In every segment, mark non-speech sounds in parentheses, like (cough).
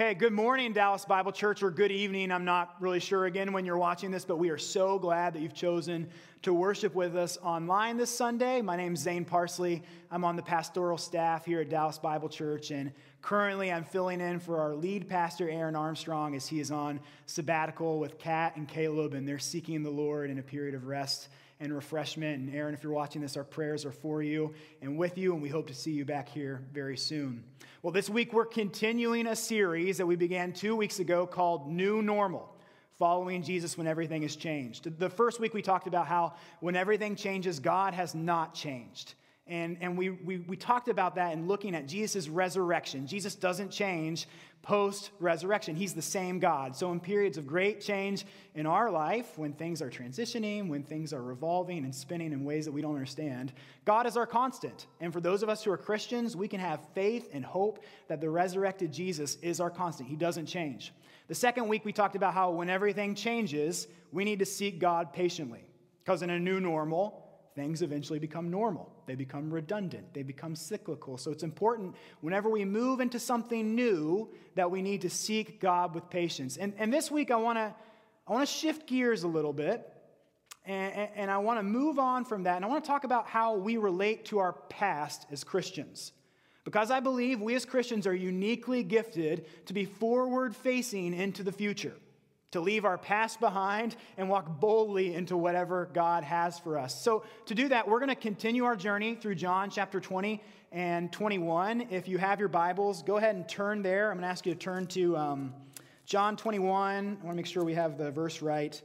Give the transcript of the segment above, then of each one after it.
Okay, good morning, Dallas Bible Church, or good evening. I'm not really sure again when you're watching this, but we are so glad that you've chosen to worship with us online this Sunday. My name is Zane Parsley. I'm on the pastoral staff here at Dallas Bible Church, and currently I'm filling in for our lead pastor, Aaron Armstrong, as he is on sabbatical with Kat and Caleb, and they're seeking the Lord in a period of rest and refreshment. And Aaron, if you're watching this, our prayers are for you and with you, and we hope to see you back here very soon. Well, this week we're continuing a series that we began two weeks ago called New Normal. Following Jesus when everything has changed. The first week we talked about how when everything changes, God has not changed. And, and we, we, we talked about that in looking at Jesus' resurrection. Jesus doesn't change post resurrection, He's the same God. So, in periods of great change in our life, when things are transitioning, when things are revolving and spinning in ways that we don't understand, God is our constant. And for those of us who are Christians, we can have faith and hope that the resurrected Jesus is our constant. He doesn't change. The second week, we talked about how when everything changes, we need to seek God patiently. Because in a new normal, things eventually become normal. They become redundant. They become cyclical. So it's important whenever we move into something new that we need to seek God with patience. And, and this week, I want to I wanna shift gears a little bit. And, and I want to move on from that. And I want to talk about how we relate to our past as Christians. Because I believe we as Christians are uniquely gifted to be forward facing into the future to leave our past behind and walk boldly into whatever God has for us. So, to do that, we're going to continue our journey through John chapter 20 and 21. If you have your Bibles, go ahead and turn there. I'm going to ask you to turn to um, John 21. I want to make sure we have the verse right.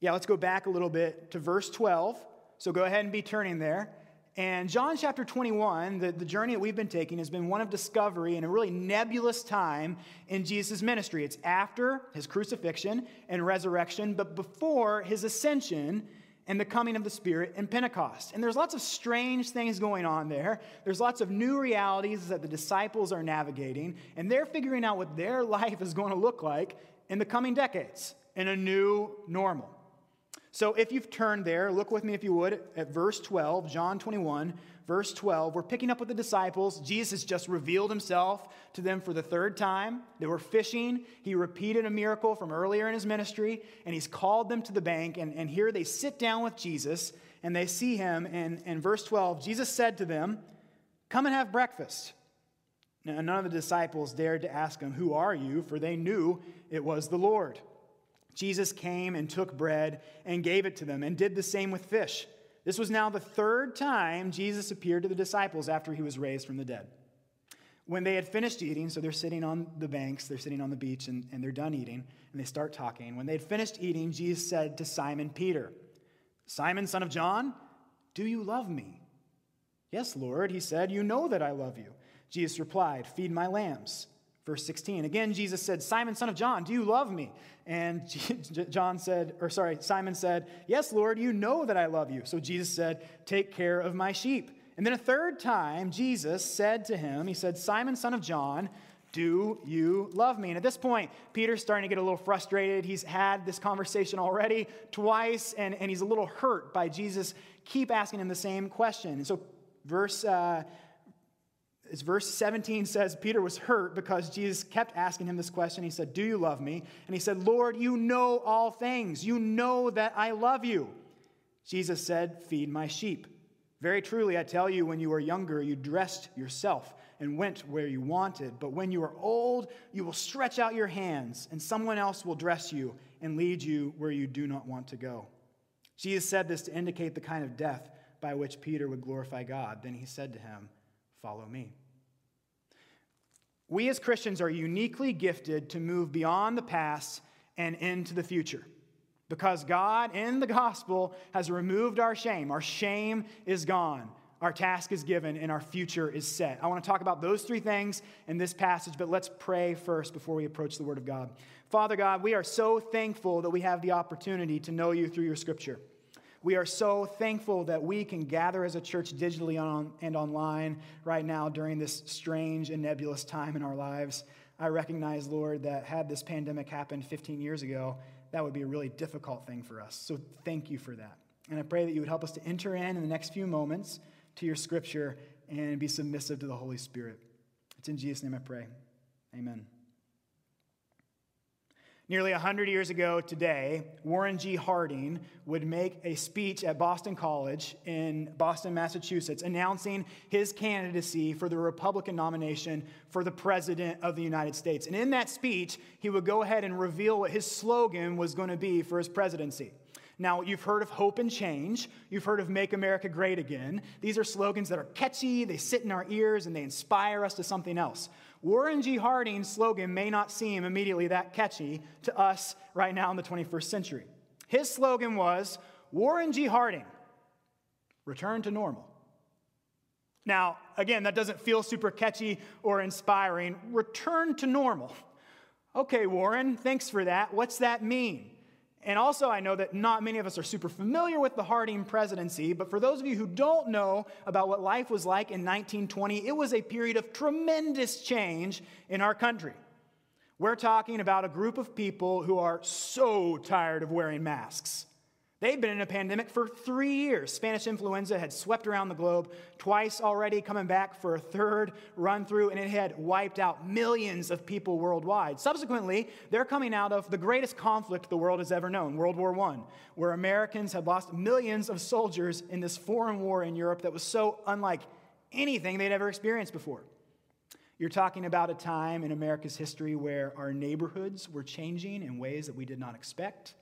Yeah, let's go back a little bit to verse 12. So, go ahead and be turning there. And John chapter 21, the, the journey that we've been taking has been one of discovery and a really nebulous time in Jesus' ministry. It's after his crucifixion and resurrection, but before his ascension and the coming of the Spirit in Pentecost. And there's lots of strange things going on there. There's lots of new realities that the disciples are navigating, and they're figuring out what their (laughs) life is going to look like in the coming decades in a new normal. So if you've turned there, look with me if you would at verse 12, John 21, verse 12. We're picking up with the disciples. Jesus just revealed himself to them for the third time. They were fishing. He repeated a miracle from earlier in his ministry, and he's called them to the bank. And, and here they sit down with Jesus and they see him. And in verse 12, Jesus said to them, Come and have breakfast. Now, none of the disciples dared to ask him, Who are you? For they knew it was the Lord. Jesus came and took bread and gave it to them and did the same with fish. This was now the third time Jesus appeared to the disciples after he was raised from the dead. When they had finished eating, so they're sitting on the banks, they're sitting on the beach, and, and they're done eating, and they start talking. When they had finished eating, Jesus said to Simon Peter, Simon, son of John, do you love me? Yes, Lord, he said, You know that I love you. Jesus replied, Feed my lambs. Verse 16. Again, Jesus said, Simon, son of John, do you love me? And (laughs) John said, or sorry, Simon said, Yes, Lord, you know that I love you. So Jesus said, Take care of my sheep. And then a third time, Jesus said to him, He said, Simon, son of John, do you love me? And at this point, Peter's starting to get a little frustrated. He's had this conversation already twice, and, and he's a little hurt by Jesus keep asking him the same question. And so, verse. Uh, as verse 17 says, Peter was hurt because Jesus kept asking him this question. He said, Do you love me? And he said, Lord, you know all things. You know that I love you. Jesus said, Feed my sheep. Very truly, I tell you, when you were younger, you dressed yourself and went where you wanted. But when you are old, you will stretch out your hands, and someone else will dress you and lead you where you do not want to go. Jesus said this to indicate the kind of death by which Peter would glorify God. Then he said to him, Follow me. We as Christians are uniquely gifted to move beyond the past and into the future because God in the gospel has removed our shame. Our shame is gone. Our task is given and our future is set. I want to talk about those three things in this passage, but let's pray first before we approach the Word of God. Father God, we are so thankful that we have the opportunity to know you through your scripture. We are so thankful that we can gather as a church digitally on, and online right now during this strange and nebulous time in our lives. I recognize, Lord, that had this pandemic happened 15 years ago, that would be a really difficult thing for us. So thank you for that. And I pray that you would help us to enter in in the next few moments to your scripture and be submissive to the Holy Spirit. It's in Jesus' name I pray. Amen. Nearly 100 years ago today, Warren G. Harding would make a speech at Boston College in Boston, Massachusetts, announcing his candidacy for the Republican nomination for the President of the United States. And in that speech, he would go ahead and reveal what his slogan was going to be for his presidency. Now, you've heard of hope and change. You've heard of make America great again. These are slogans that are catchy, they sit in our ears, and they inspire us to something else. Warren G. Harding's slogan may not seem immediately that catchy to us right now in the 21st century. His slogan was Warren G. Harding, return to normal. Now, again, that doesn't feel super catchy or inspiring. Return to normal. Okay, Warren, thanks for that. What's that mean? And also, I know that not many of us are super familiar with the Harding presidency, but for those of you who don't know about what life was like in 1920, it was a period of tremendous change in our country. We're talking about a group of people who are so tired of wearing masks. They'd been in a pandemic for three years. Spanish influenza had swept around the globe twice already, coming back for a third run through, and it had wiped out millions of people worldwide. Subsequently, they're coming out of the greatest conflict the world has ever known, World War I, where Americans had lost millions of soldiers in this foreign war in Europe that was so unlike anything they'd ever experienced before. You're talking about a time in America's history where our neighborhoods were changing in ways that we did not expect,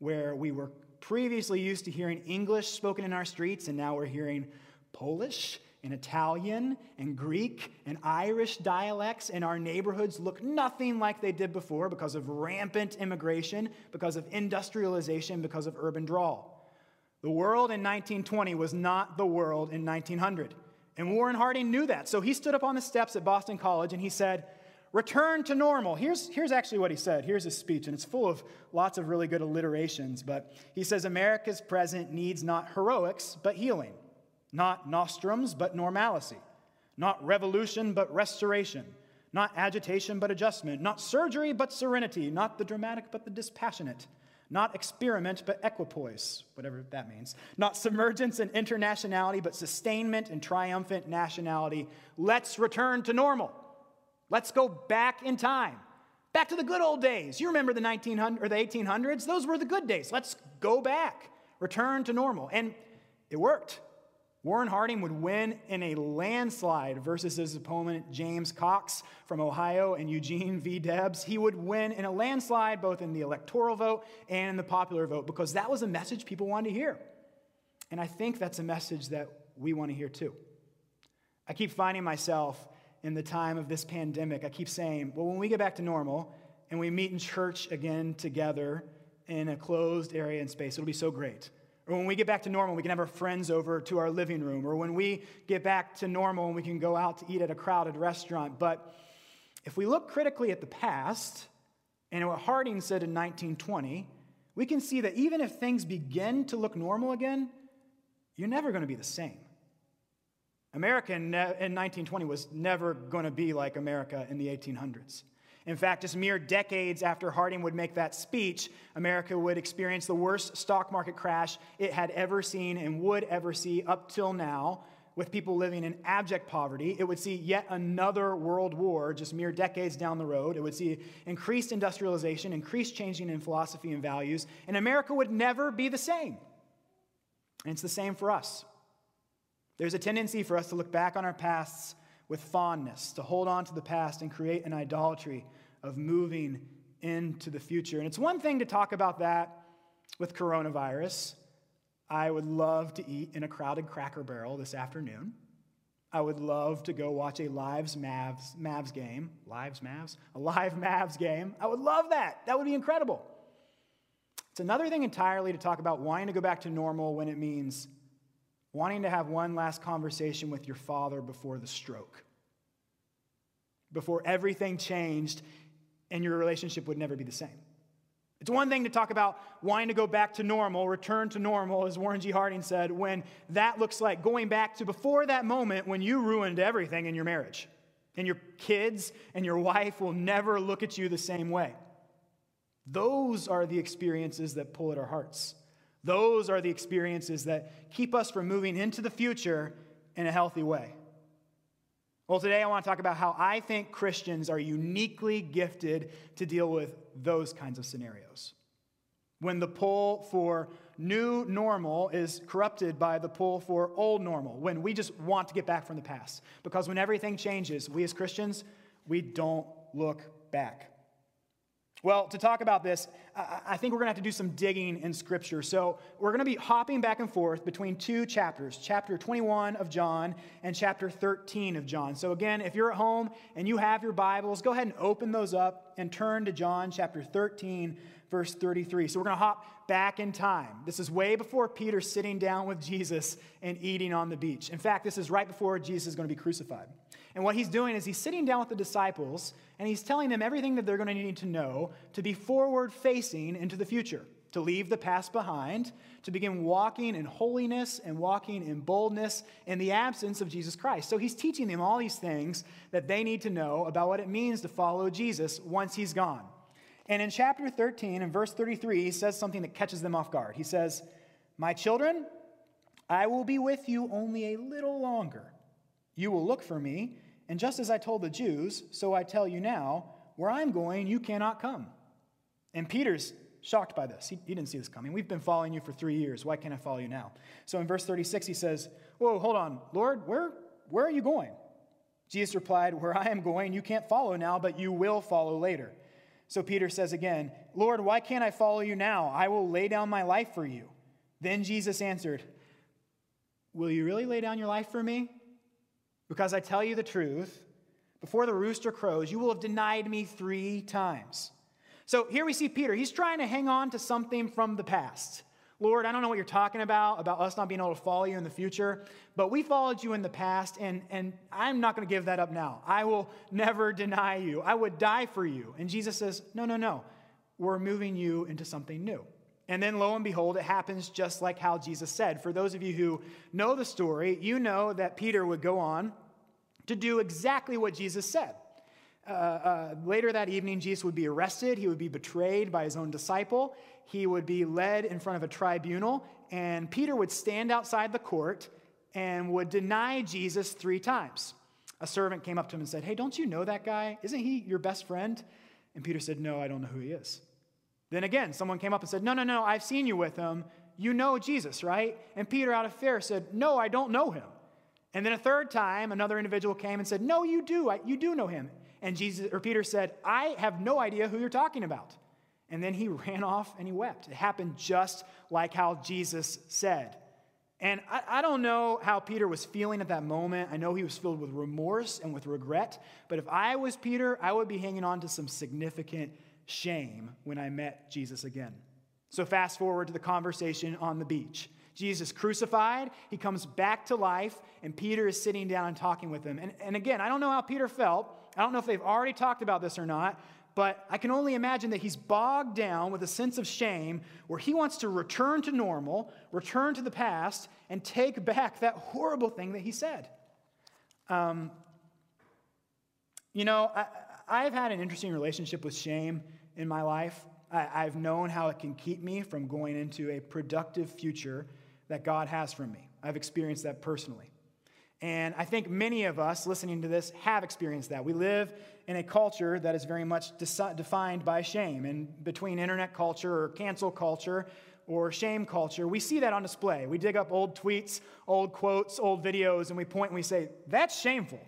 where we were previously used to hearing English spoken in our streets, and now we're hearing Polish and Italian and Greek and Irish dialects in our neighborhoods look nothing like they did before because of rampant immigration, because of industrialization, because of urban drawl. The world in 1920 was not the world in 1900. And Warren Harding knew that. So he stood up on the steps at Boston College and he said, return to normal. Here's, here's actually what he said. Here's his speech, and it's full of lots of really good alliterations. But he says America's present needs not heroics, but healing, not nostrums, but normalcy, not revolution, but restoration, not agitation, but adjustment, not surgery, but serenity, not the dramatic, but the dispassionate. Not experiment, but equipoise, whatever that means. Not submergence and internationality, but sustainment and triumphant nationality. Let's return to normal. Let's go back in time. Back to the good old days. You remember the 1900 or the 1800s? Those were the good days. Let's go back. Return to normal. And it worked. Warren Harding would win in a landslide versus his opponent James Cox from Ohio and Eugene V. Debs. He would win in a landslide both in the electoral vote and in the popular vote because that was a message people wanted to hear. And I think that's a message that we want to hear too. I keep finding myself in the time of this pandemic, I keep saying, well, when we get back to normal and we meet in church again together in a closed area and space, it'll be so great. Or when we get back to normal, we can have our friends over to our living room. Or when we get back to normal and we can go out to eat at a crowded restaurant. But if we look critically at the past and what Harding said in 1920, we can see that even if things begin to look normal again, you're never going to be the same. America in 1920 was never going to be like America in the 1800s. In fact, just mere decades after Harding would make that speech, America would experience the worst stock market crash it had ever seen and would ever see up till now, with people living in abject poverty. It would see yet another world war just mere decades down the road. It would see increased industrialization, increased changing in philosophy and values, and America would never be the same. And it's the same for us. There's a tendency for us to look back on our pasts with fondness, to hold on to the past and create an idolatry of moving into the future. And it's one thing to talk about that with coronavirus. I would love to eat in a crowded cracker barrel this afternoon. I would love to go watch a Lives Mavs, Mavs game. Lives Mavs? A live Mavs game. I would love that. That would be incredible. It's another thing entirely to talk about wanting to go back to normal when it means wanting to have one last conversation with your father before the stroke, before everything changed and your relationship would never be the same. It's one thing to talk about wanting to go back to normal, return to normal, as Warren G. Harding said, when that looks like going back to before that moment when you ruined everything in your marriage. And your kids and your wife will never look at you the same way. Those are the experiences that pull at our hearts. Those are the experiences that keep us from moving into the future in a healthy way. Well, today I want to talk about how I think Christians are uniquely gifted to deal with those kinds of scenarios. When the pull for new normal is corrupted by the pull for old normal, when we just want to get back from the past. Because when everything changes, we as Christians, we don't look back. Well, to talk about this, I think we're going to have to do some digging in Scripture. So, we're going to be hopping back and forth between two chapters, chapter 21 of John and chapter 13 of John. So, again, if you're at home and you have your Bibles, go ahead and open those up and turn to John chapter 13, verse 33. So, we're going to hop back in time. This is way before Peter sitting down with Jesus and eating on the beach. In fact, this is right before Jesus is going to be crucified. And what he's doing is he's sitting down with the disciples and he's telling them everything that they're going to need to know to be forward facing into the future, to leave the past behind, to begin walking in holiness and walking in boldness in the absence of Jesus Christ. So he's teaching them all these things that they need to know about what it means to follow Jesus once he's gone. And in chapter 13 and verse 33, he says something that catches them off guard. He says, My children, I will be with you only a little longer. You will look for me, and just as I told the Jews, so I tell you now, where I'm going, you cannot come. And Peter's shocked by this. He, he, didn't see this coming. We've been following you for three years. Why can't I follow you now? So in verse 36, he says, Whoa, hold on. Lord, where, where are you going? Jesus replied, Where I am going, you can't follow now, but you will follow later. So Peter says again, Lord, why can't I follow you now? I will lay down my life for you. Then Jesus answered, Will you really lay down your life for me? Because I tell you the truth, before the rooster crows, you will have denied me three times. So here we see Peter. He's trying to hang on to something from the past. Lord, I don't know what you're talking about, about us not being able to follow you in the future, but we followed you in the past, and, and I'm not going to give that up now. I will never deny you. I would die for you. And Jesus says, No, no, no. We're moving you into something new. And then lo and behold, it happens just like how Jesus said. For those of you who know the story, you know that Peter would go on to do exactly what Jesus said. Uh, uh, later that evening, Jesus would be arrested. He would be betrayed by his own disciple. He would be led in front of a tribunal, and Peter would stand outside the court and would deny Jesus three times. A servant came up to him and said, Hey, don't you know that guy? Isn't he your best friend? And Peter said, No, I don't know who he is. Then again, someone came up and said, No, no, no, I've seen you with him. You know Jesus, right? And Peter, out of fear, said, No, I don't know him. And then a third time, another individual came and said, No, you do. You do know him. And Jesus or Peter said, I have no idea who you're talking about. And then he (laughs) ran off and he wept. It happened just like how Jesus said. And I, I, don't know how Peter was feeling at that moment. I know he was filled with remorse and with regret. But if I was Peter, I would be hanging on to some significant shame when I met Jesus again. So, fast forward to the conversation on the beach. Jesus crucified, he comes back to life, and Peter is sitting down and talking with him. And, and again, I don't know how Peter felt. I don't know if they've already talked about this or not, but I can only imagine that he's bogged down with a sense of shame where he wants to return to normal, return to the past, and take back that horrible thing that he said. Um, you know, I, I've had an interesting relationship with shame in my life. I, I've known how it can keep me from going into a productive future that God has for me. I've experienced that personally. And I think many of us listening to this have experienced that. We live in a culture that is very much defined by shame. And between internet culture or cancel culture or shame culture, we see that on display. We dig up old tweets, old quotes, old videos, and we point and we say, That's shameful.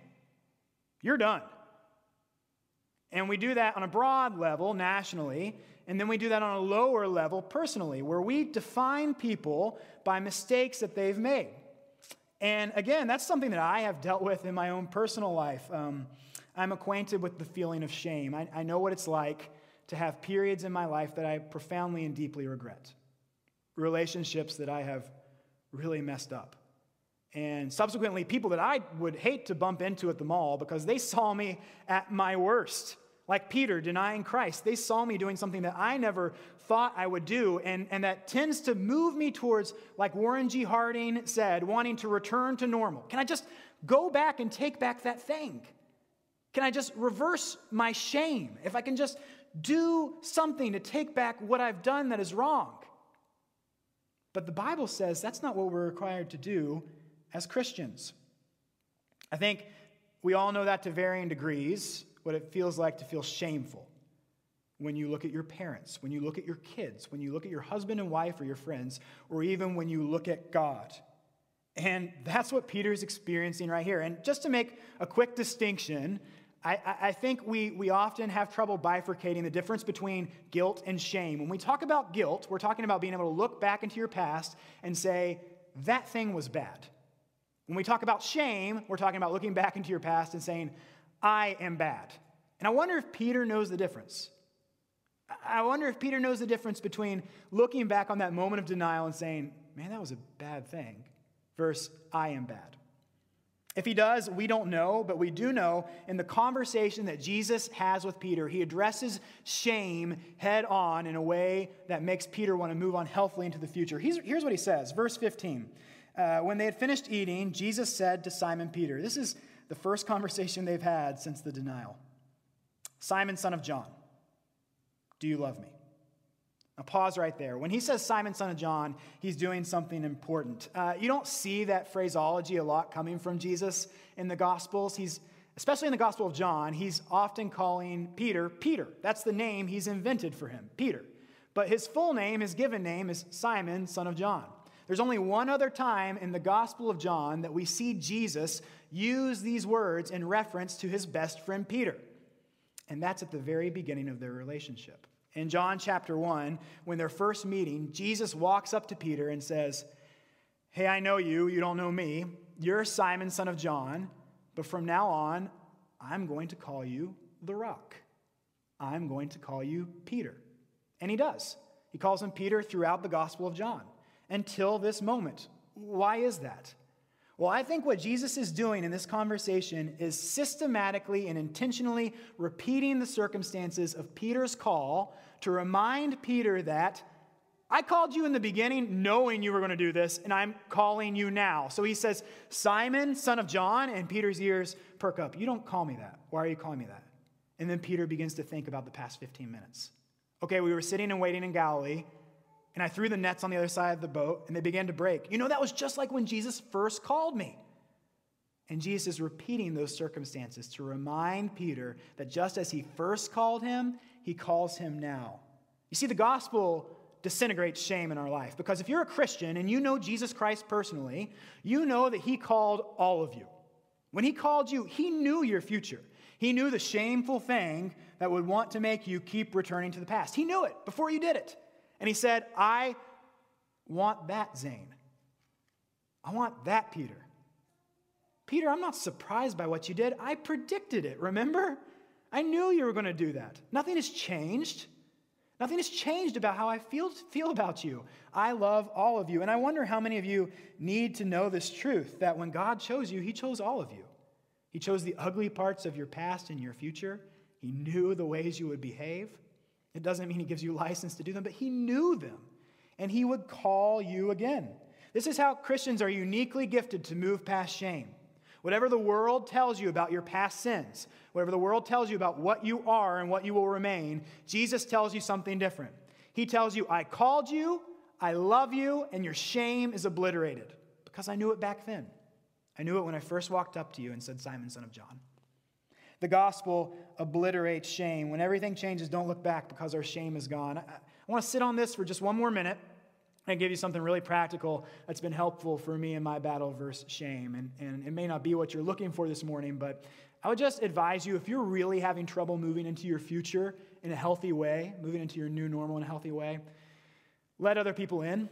You're done. And we do that on a broad level nationally. And then we do that on a lower level personally, where we define people by mistakes that they've made. And again, that's something that I have dealt with in my own personal life. Um, I'm acquainted with the feeling of shame. I, I know what it's like to have periods in my life that I profoundly and deeply regret, relationships that I have really messed up. And subsequently, people that I would hate to bump into at the mall because they saw me at my worst like Peter denying Christ. They saw me doing something that I never thought I would do, and, and that tends to move me towards, like Warren G. Harding said, wanting to return to normal. Can I just go back and take back that thing? Can I just reverse my shame? If I can just do something to take back what I've done that is wrong. But the Bible says that's not what we're required to do as Christians. I think We all know that to varying degrees, what it feels like to feel shameful when you look at your parents, when you look at your kids, when you look at your husband and wife or your friends, or even when you look at God. And that's what Peter's experiencing right here. And just to make a quick distinction, I, I, think we, we often have trouble bifurcating the difference between guilt and shame. When we talk about guilt, we're talking about being able to look back into your past and say, that thing was bad. When we talk about shame, we're talking about looking back into your past and saying, I am bad. And I wonder if Peter knows the difference. I wonder if Peter knows the difference between looking back on that moment of denial and saying, man, that was a bad thing, versus I am bad. If he does, we don't know, but we do know in the conversation that Jesus has with Peter, he addresses shame head on in a way that makes Peter want to move on healthily into the future. Here's, here's what he says, verse 15. Uh, when they had finished eating, Jesus said to Simon Peter, This is the first conversation they've had since the denial Simon, son of John, do you love me? Now, pause right there. When he says Simon, son of John, he's doing something important. Uh, you don't see that phraseology a lot coming from Jesus in the Gospels. He's, especially in the Gospel of John, he's often calling Peter Peter. That's the name he's invented for him, Peter. But his full name, his given name, is Simon, son of John. There's only one other time in the Gospel of John that we see Jesus use these words in reference to his best friend Peter. And that's at the very beginning of their relationship. In John chapter 1, when they're first meeting, Jesus walks up to Peter and says, Hey, I know you, you don't know me. You're Simon, son of John, but from now on, I'm going to call you the rock. I'm going to call you Peter. And he does. He calls him Peter throughout the Gospel of John until this moment. Why is that? Well, I think what Jesus is doing in this conversation is systematically and intentionally repeating the circumstances of Peter's call to remind Peter that I called you in the beginning knowing you were going to do this, and I'm calling you now. So he says, Simon, son of John, and Peter's ears perk up. You don't call me that. Why are you calling me that? And then Peter begins to think about the past 15 minutes. Okay, we were sitting and waiting in Galilee, and I threw the nets on the other side of the boat, and they began to break. You know, that was just like when Jesus first called me. And Jesus is repeating those circumstances to remind Peter that just as he first called him, he calls him now. You see, the gospel disintegrates shame in our life because if you're a Christian and you know Jesus Christ personally, you know that he called all of you. When he called you, he knew your future. He knew the shameful thing that would want to make you keep returning to the past. He knew it before you did it. And he said, I want that Zane. I want that Peter. Peter, I'm not surprised by what you did. I predicted it, remember? I knew you were going to do that. Nothing has changed. Nothing has changed about how I feel, feel about you. I love all of you. And I wonder how many of you need to know this truth that when God chose you, He chose all of you. He chose the ugly parts of your past and your future. He knew the ways you would behave. It doesn't mean He gives you license to do them, but He knew them. And He would call you again. This is how Christians are uniquely gifted to move past shame. Whatever the world tells you about your past sins, whatever the world tells you about what you are and what you will remain, Jesus tells you something different. He tells you, I called you, I love you, and your shame is obliterated because I knew it back then. I knew it when I first walked up to you and said, Simon, son of John. The gospel obliterates shame. When everything changes, don't look back because our shame is gone. I, I want to sit on this for just one more minute and give you something really practical that's been helpful for me in my battle versus shame. And, and it may not be what you're looking for this morning, but I would just advise you if you're really having trouble moving into your future in a healthy way, moving into your new normal in a healthy way, let other people in.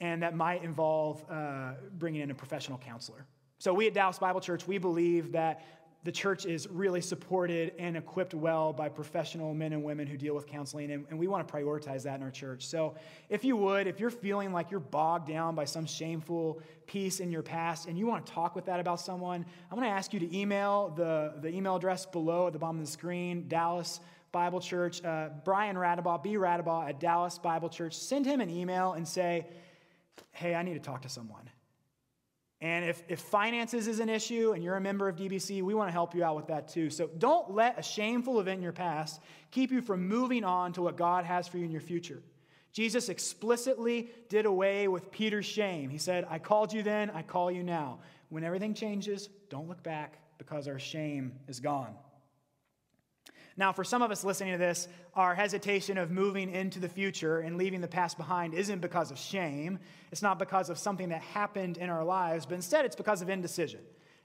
And that might involve uh, bringing in a professional counselor. So, we at Dallas Bible Church, we believe that the church is really supported and equipped well by professional men and women who deal with counseling, and, and, we want to prioritize that in our church. So, if you would, if you're feeling like you're bogged down by some shameful piece in your past and you want to talk with that about someone, I'm going to ask you to email the, the email address below at the bottom of the screen, Dallas Bible Church, uh, Brian Radabaugh, B. Radabaugh at Dallas Bible Church. Send him an email and say, hey, I need to talk to someone. And if, if finances is an issue and you're a member of DBC, we want to help you out with that too. So don't let a shameful event in your past keep you from moving on to what God has for you in your future. Jesus explicitly did away with Peter's shame. He said, I called you then, I call you now. When everything changes, don't look back because our shame is gone. Now, for some of us listening to this, our hesitation of moving into the future and leaving the past behind isn't because of shame. It's not because of something that happened in our lives, but instead it's because of indecision.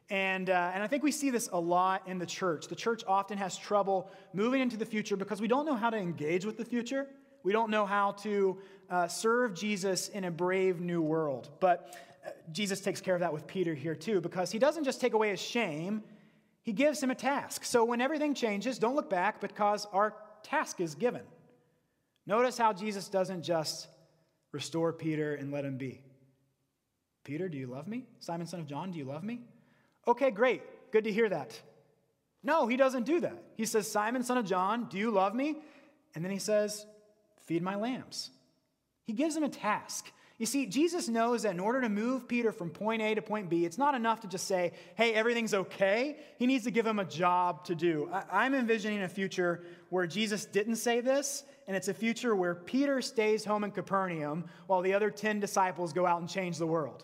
And, uh, and I think we see this a lot in the church. The church often has trouble moving into the future because we don't know how to engage with the future. We don't know how to uh, serve Jesus in a brave new world. But uh, Jesus takes care of that with Peter here too, because he doesn't just take away his shame, he gives him a task. So when everything changes, don't look back because our task is given. Notice how Jesus doesn't just restore Peter and let him be. Peter, do you love me? Simon, son of John, do you love me? Okay, great. Good to hear that. No, he doesn't do that. He says, Simon, son of John, do you love me? And then he says, Feed my lambs. He gives him a task. You see, Jesus knows that in order to move Peter from point A to point B, it's not enough to just say, hey, everything's okay. He needs to give him a job to do. I'm envisioning a future where Jesus didn't say this, and it's a future where Peter stays home in Capernaum while the other 10 disciples go out and change the world.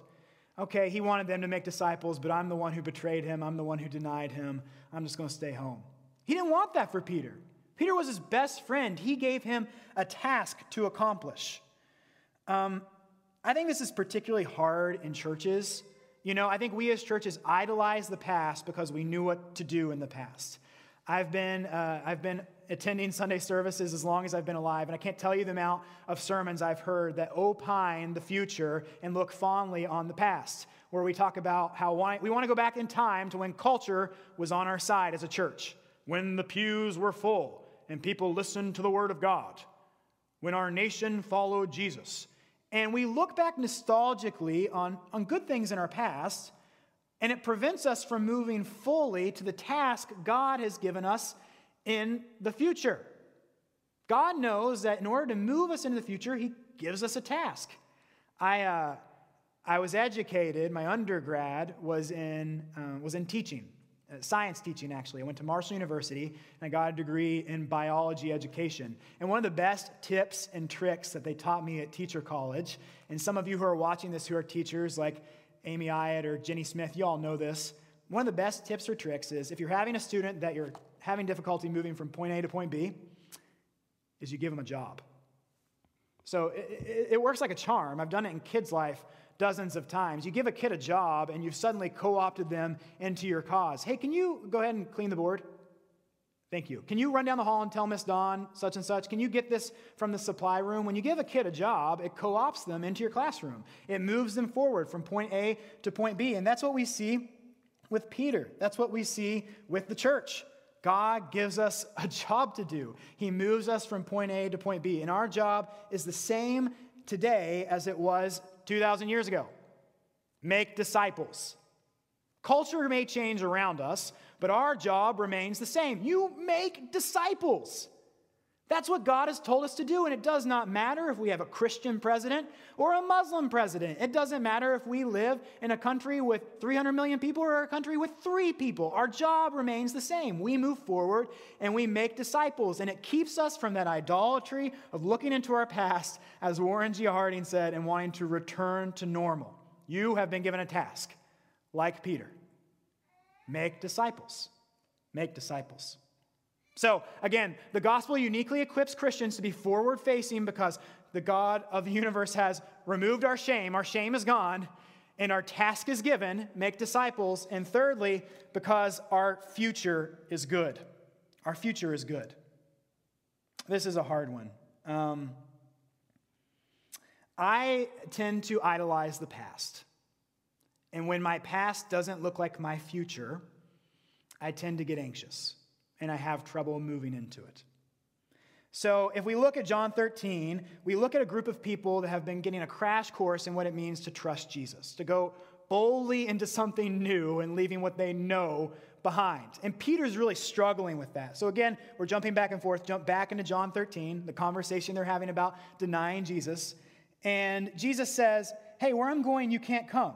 Okay, he wanted them to make disciples, but I'm the one who betrayed him. I'm the one who denied him. I'm just going to stay home. He didn't want that for Peter. Peter was his best friend. He gave him a task to accomplish. Um, I think this is particularly hard in churches. You know, I think we as churches idolize the past because we knew what to do in the past. I've been, uh, I've been attending Sunday services as long as I've been alive, and I can't tell you the amount of sermons I've heard that opine the future and look fondly on the past, where we talk about how we want to go back in time to when culture was on our side as a church, when the pews were full and people listened to the Word of God, when our nation followed Jesus and we look back nostalgically on, on good things in our past, and it prevents us from moving fully to the task God has given us in the future. God knows that in order to move us into the future, He gives us a task. I, uh, I was educated, my undergrad was in, uh, was in teaching. Uh, science teaching, actually. I went to Marshall University and I got a degree in biology education. And one of the best tips and tricks that they taught me at teacher college, and some of you who are watching this who are teachers, like Amy Iyett or Jenny Smith, you all know this. One of the best tips or tricks is if you're having a student that you're having difficulty moving from point A to point B, is you give them a job. So it, it, it works like a charm. I've done it in kids' life dozens of times. You give a kid a job and you've suddenly co opted them into your cause. Hey, can you go ahead and clean the board? Thank you. Can you run down the hall and tell Miss Dawn such and such? Can you get this from the supply room? When you give a kid a job, it co opts them into your classroom. It moves them forward from point A to point B. And that's what we see with Peter. That's what we see with the church. God gives us (laughs) a job to do. He moves us from point A to point B. And our job is the same today as it was 2,000 years ago make disciples. Culture may change around us, but our job remains the same. You make disciples. That's what God has told us to do, and it does not matter if we have a Christian president or a Muslim president. It doesn't matter if we live in a country with 300 million people or a country with three people. Our job remains the same. We move forward and we make disciples, and it keeps us from that idolatry of looking into our past, as Warren G. Harding said, and wanting to return to normal. You have been given a task, like Peter make disciples. Make disciples. So, again, the gospel uniquely equips Christians to be forward facing because the God of the universe has removed our shame. Our shame is gone, and our task is given make disciples. And thirdly, because our future is good. Our future is good. This is a hard one. Um, I tend to idolize the past. And when my past doesn't look like my future, I tend to get anxious and I have trouble moving into it. So, if we look at John 13, we look at a group of people that have been getting a crash course in what it means to trust Jesus, to go boldly into something new and leaving what they know behind. And Peter's really struggling with that. So, again, we're jumping back and forth, jump back into John 13, the conversation they're having about denying Jesus. And Jesus says, Hey, where I'm going, you can't come.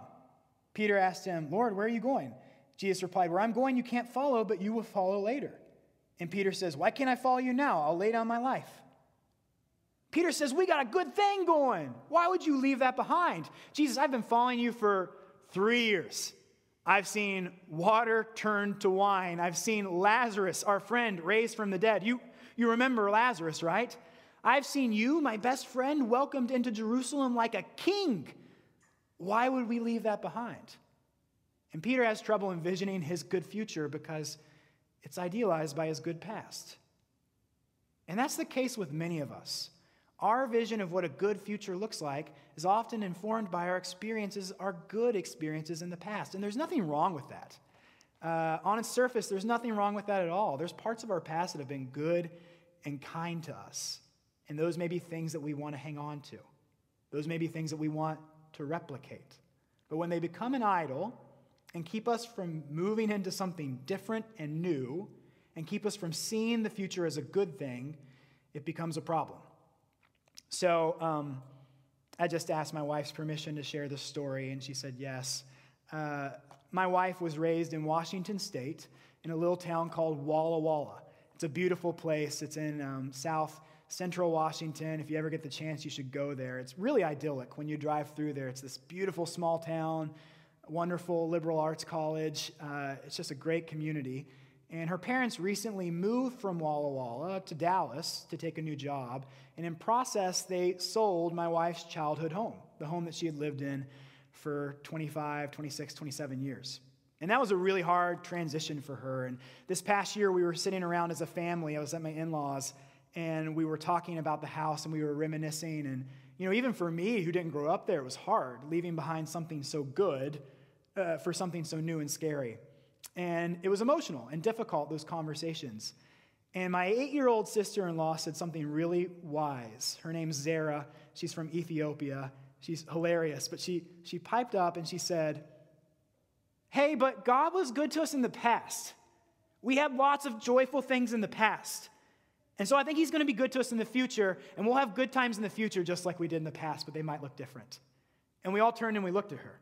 Peter asked him, Lord, where are you going? Jesus replied, Where I'm going, you can't follow, but you will follow later. And Peter says, Why can't I follow you now? I'll lay down my life. Peter says, We got a good thing going. Why would you leave that behind? Jesus, I've been following you for three years. I've seen water turned to wine. I've seen Lazarus, our friend, raised from the dead. You, you remember Lazarus, right? I've seen you, my best friend, welcomed into Jerusalem like a king. Why would we leave that behind? And Peter has trouble envisioning his good future because it's idealized by his good past. And that's the case with many of us. Our vision of what a good future looks like is often informed by our experiences, our good experiences in the past. And there's nothing wrong with that. Uh, on its surface, there's nothing wrong with that at all. There's parts of our past that have been good and kind to us. And those may be things that we want to hang on to, those may be things that we want to replicate. But when they become an idol and keep us from moving into something different and new, and keep us from seeing the future as a good thing, it becomes a problem. So um, I just asked my wife's permission to share this story, and she said yes. Uh, my wife was raised in Washington State in a little town called Walla Walla. It's a beautiful place. It's in um, south central Washington. If you ever get the chance, you should go there. It's really idyllic when you drive through there. It's this beautiful small town, wonderful liberal arts college. Uh, it's just a great community. And her parents recently moved from Walla Walla to Dallas to take a new job. And in process, they sold my wife's childhood home, the home that she had lived in for 25, 26, 27 years. And that was a really hard transition for her. And this past year, we were sitting around as a family. I was at my in laws, and we were talking about the house and we were reminiscing. And, you know, even for me, who didn't grow up there, it was hard leaving behind something so good uh, for something so new and scary. And it was emotional and difficult, those conversations. And my eight year old sister in law said something really wise. Her name's Zara. She's from Ethiopia. She's hilarious. But she, she piped up and she said, Hey, but God was good to us in the past. We had lots of joyful things in the past. And so I think He's going to be good to us in the future, and we'll have good times in the future just like we did in the past, but they might look different. And we all turned and we looked at her,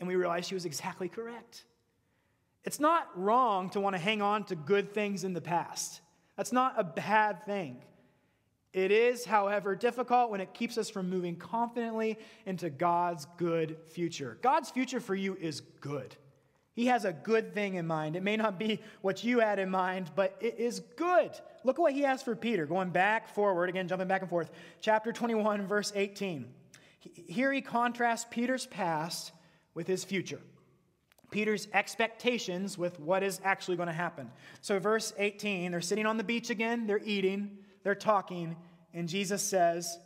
and we realized she was exactly correct. It's not wrong to want to hang on to good things in the past. That's not a bad thing. It is, however, difficult when it keeps us from moving confidently into God's good future. God's future for you is good. He has a good thing in mind. It may not be what you had in mind, but it is good. Look at what he has for Peter, going back, forward, again, jumping back and forth. Chapter 21, verse 18. Here he contrasts Peter's past with his future. Peter's expectations with what is actually going to happen. So, verse 18, they're sitting on the beach again, they're eating, they're talking, and Jesus says,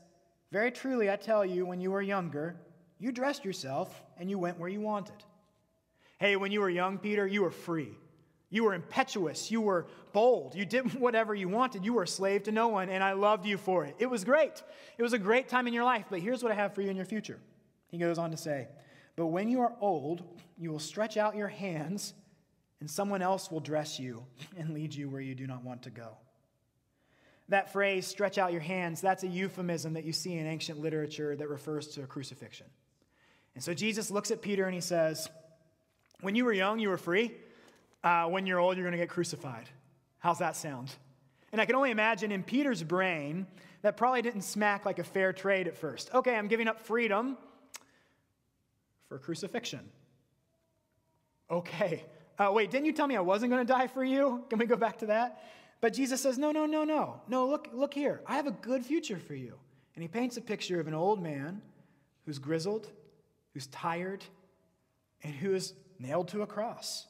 Very truly, I tell you, when you were younger, you dressed yourself and you went where you wanted. Hey, when you were young, Peter, you were free. You were impetuous. You were bold. You did (laughs) whatever you wanted. You were a slave to no one, and I loved you for it. It was great. It was a great time in your life, but here's what I have for you in your future. He goes on to say, but when you are old, you will stretch out your hands, and someone else will dress you (laughs) and lead you where you do not want to go. That phrase, stretch out your hands, that's a euphemism that you see in ancient literature that refers to a crucifixion. And so Jesus looks at Peter and he says, When you were young, you were free. Uh, when you're old, you're going to get crucified. How's that sound? And I can only imagine in Peter's brain, that probably didn't smack like a fair trade at first. Okay, I'm giving up freedom for crucifixion. Okay. Uh, wait, didn't you tell me I wasn't going to die for you? Can we go back to that? But Jesus says, No, no, no, no. No, look, look here. I have a good future for you. And he paints a picture of an old man who's grizzled, who's tired, and who is nailed to a cross.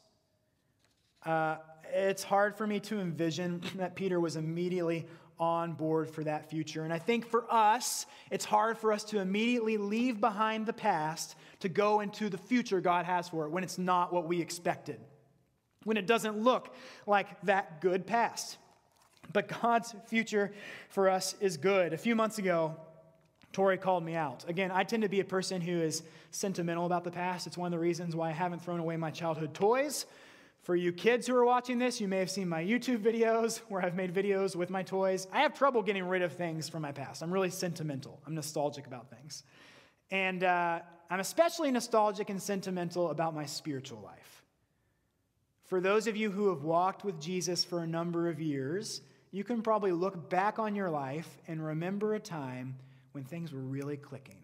Uh, it's hard for me to envision that Peter was immediately on board for that future. And I think for us, it's hard for us to immediately leave behind the past to go into the future God has for it when it's not what we expected, when it doesn't look like that good past. But God's future for us is good. A few months ago, Tori called me out. Again, I tend to be a person who is sentimental about the past. It's one of the reasons why I haven't thrown away my childhood toys for you kids who are watching this, you may have seen my YouTube videos (laughs) where I've made videos with my toys. I have trouble getting rid of things from my past. I'm really sentimental, I'm nostalgic about things. And uh, I'm especially nostalgic and sentimental about my spiritual life. For those of you who have walked with Jesus for a number of years, you can probably look back on your life and remember a time when things were really clicking.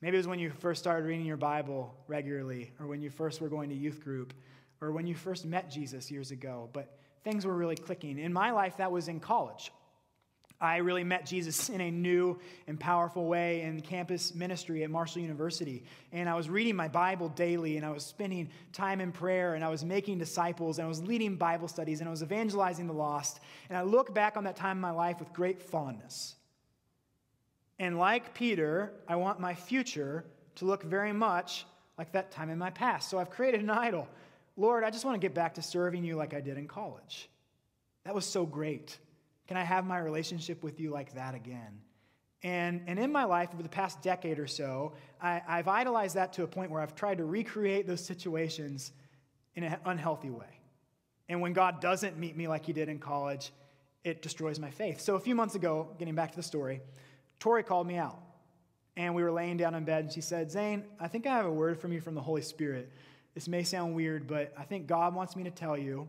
Maybe it was when you first started reading your Bible regularly, or when you first were going to youth group, or when you first met Jesus years ago, but things were really clicking. In my life, that was in college. I really met Jesus in a new and powerful way in campus ministry at Marshall University. And I was reading my Bible daily, and I was spending time in prayer, and I was making disciples, and I was leading Bible studies, and I was evangelizing the lost. And I look back on that time in my life with great fondness. And like Peter, I want my future to look very much like that time in my past. So I've created an idol. Lord, I just want to get back to serving you like I did in college. That was so great. Can I have my relationship with you like that again? And, and in my life, over the past decade or so, I, I've idolized that to a point where I've tried to recreate those situations in an unhealthy way. And when God doesn't meet me like he did in college, it destroys my faith. So a few months ago, getting back to the story, Tori called me out. And we were laying down in bed, and she said, Zane, I think I have a word from you from the Holy Spirit. This may sound weird, but I think God wants me to tell you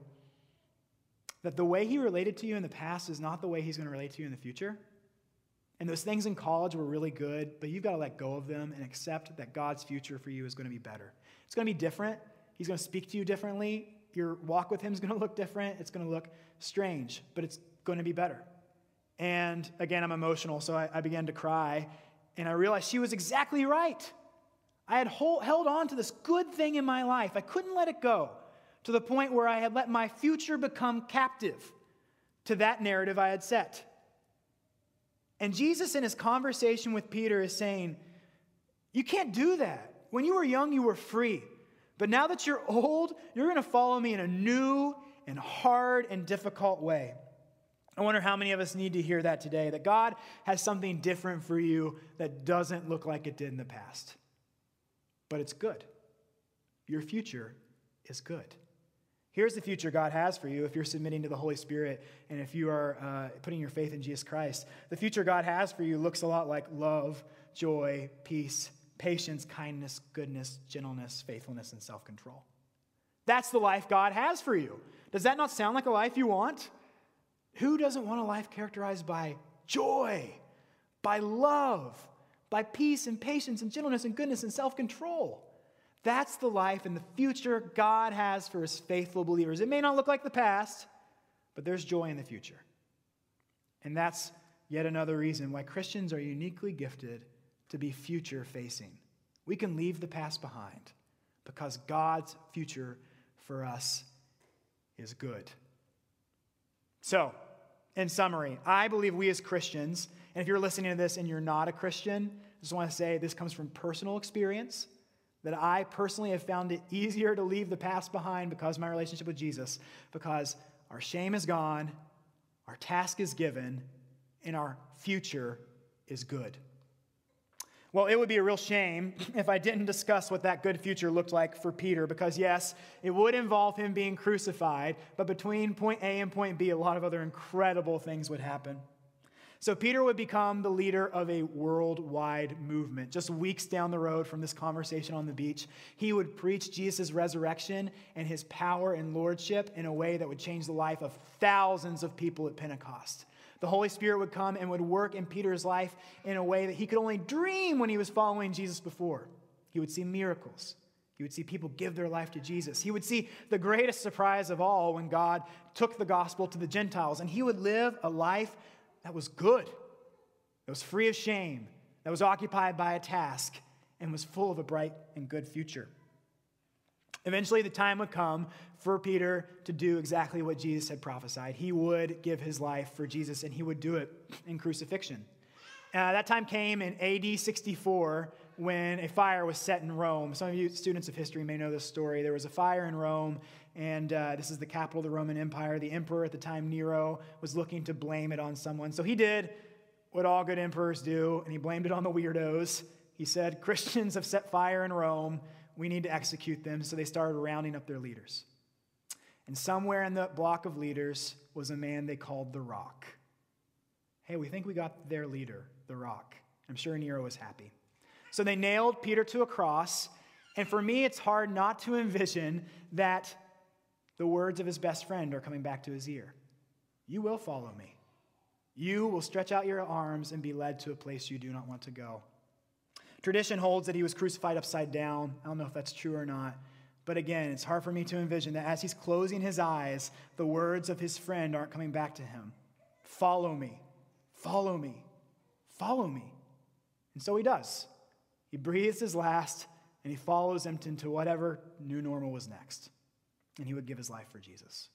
that the way he related to you in the past is not the way he's going to relate to you in the future. And those things in college were really good, but you've got to let go of them and accept that God's future for you is going to be better. It's going to be different. He's going to speak to you differently. Your walk with him is going to look different. It's going to look strange, but it's going to be better. And again, I'm emotional, so I, I began to cry, and I realized she was exactly right. I had hold, held on to this good thing in my life. I couldn't let it go to the point where I had let my future become captive to that narrative I had set. And Jesus, in his conversation with Peter, is saying, You can't do that. When you were young, you were free. But now that you're old, you're going to follow me in a new and hard and difficult way. I wonder how many of us need to hear that today that God has something different for you that doesn't look like it did in the past. But it's good. Your future is good. Here's the future God has for you if you're submitting to the Holy Spirit and if you are uh, putting your faith in Jesus Christ. The future God has for you looks a lot like love, joy, peace, patience, kindness, goodness, gentleness, faithfulness, and self control. That's the life God has for you. Does that not sound like a life you want? Who doesn't want a life characterized by joy, by love, by peace and patience and gentleness and goodness and self control? That's the life and the future God has for his faithful believers. It may not look like the past, but there's joy in the future. And that's yet another reason why Christians are uniquely gifted to be future facing. We can leave the past behind because God's future for us is good. So, in summary, I believe we as Christians, and if you're listening to this and you're not a Christian, I just want to say this comes from personal experience that I personally have found it easier to leave the past behind because of my relationship with Jesus, because our shame is gone, our task is given, and our future is good. Well, it would be a real shame (laughs) if I didn't discuss what that good future looked like for Peter, because yes, it would involve him being crucified, but between point A and point B, a lot of other incredible things would happen. So Peter would become the leader of a worldwide movement. Just weeks down the road from this conversation on the beach, he would preach Jesus' resurrection and his power and lordship in a way that would change the life of thousands of people at Pentecost. The Holy Spirit would come and would work in Peter's life in a way that he could only dream when he was following Jesus before. He would see miracles. He would see people give their life to Jesus. He would see the greatest surprise of all when God took the gospel to the Gentiles, and he would live a life that was good, that was free of shame, that was occupied by a task, and was full of a bright and good future. Eventually, the time would come for Peter to do exactly what Jesus had prophesied. He would give his life for Jesus, and he would do it in crucifixion. Uh, that time came in AD 64 when a fire was set in Rome. Some of you students of history may know this story. There was a fire in Rome, and uh, this is the capital of the Roman Empire. The emperor at the time, Nero, was looking to blame it on someone. So he did what all good emperors do, and he blamed it on the weirdos. He said, Christians have set fire in Rome. We need to execute them. So they started rounding up their leaders. And somewhere in the block of leaders was a man they called the Rock. Hey, we think we got their leader, the Rock. I'm sure Nero was happy. So they nailed Peter to a cross. And for me, it's hard not to envision that the words of his best friend are coming back to his ear You will follow me. You will stretch out your arms and be led to a place you do not want to go. Tradition holds that he was crucified upside down. I don't know if that's true or not. But again, it's hard for me to envision that as he's closing his eyes, the words of his friend aren't coming back to him Follow me, follow me, follow me. And so he does. He breathes his last and he follows him into whatever new normal was next. And he would give his life for Jesus.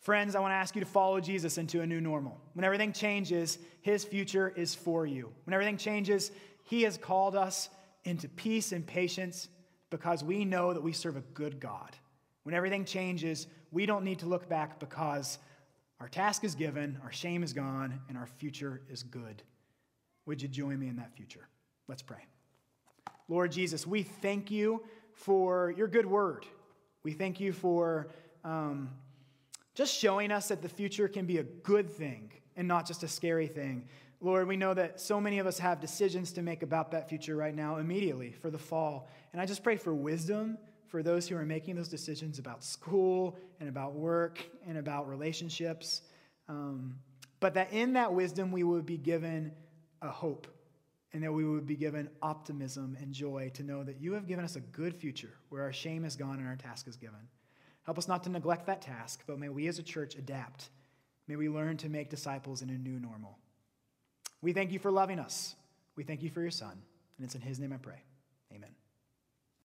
Friends, I want to ask you to follow Jesus into a new normal. When everything changes, his future is for you. When everything changes, he has called us into peace and patience because we know that we serve a good God. When everything changes, we don't need to look back because our task is given, our shame is gone, and our future is good. Would you join me in that future? Let's pray. Lord Jesus, we thank you for your good word. We thank you for um, just showing us that the future can be a good thing and not just a scary thing. Lord, we know that so many of us have decisions to make about that future right now, immediately for the fall. And I just pray for wisdom for those who are making those decisions about school and about work and about relationships. Um, but that in that wisdom, we would be given a hope and that we would be given optimism and joy to know that you have given us a good future where our shame is gone and our task is given. Help us not to neglect that task, but may we as a church adapt. May we learn to make disciples in a new normal. We thank you for loving us. We thank you for your son. And it's in his name I pray.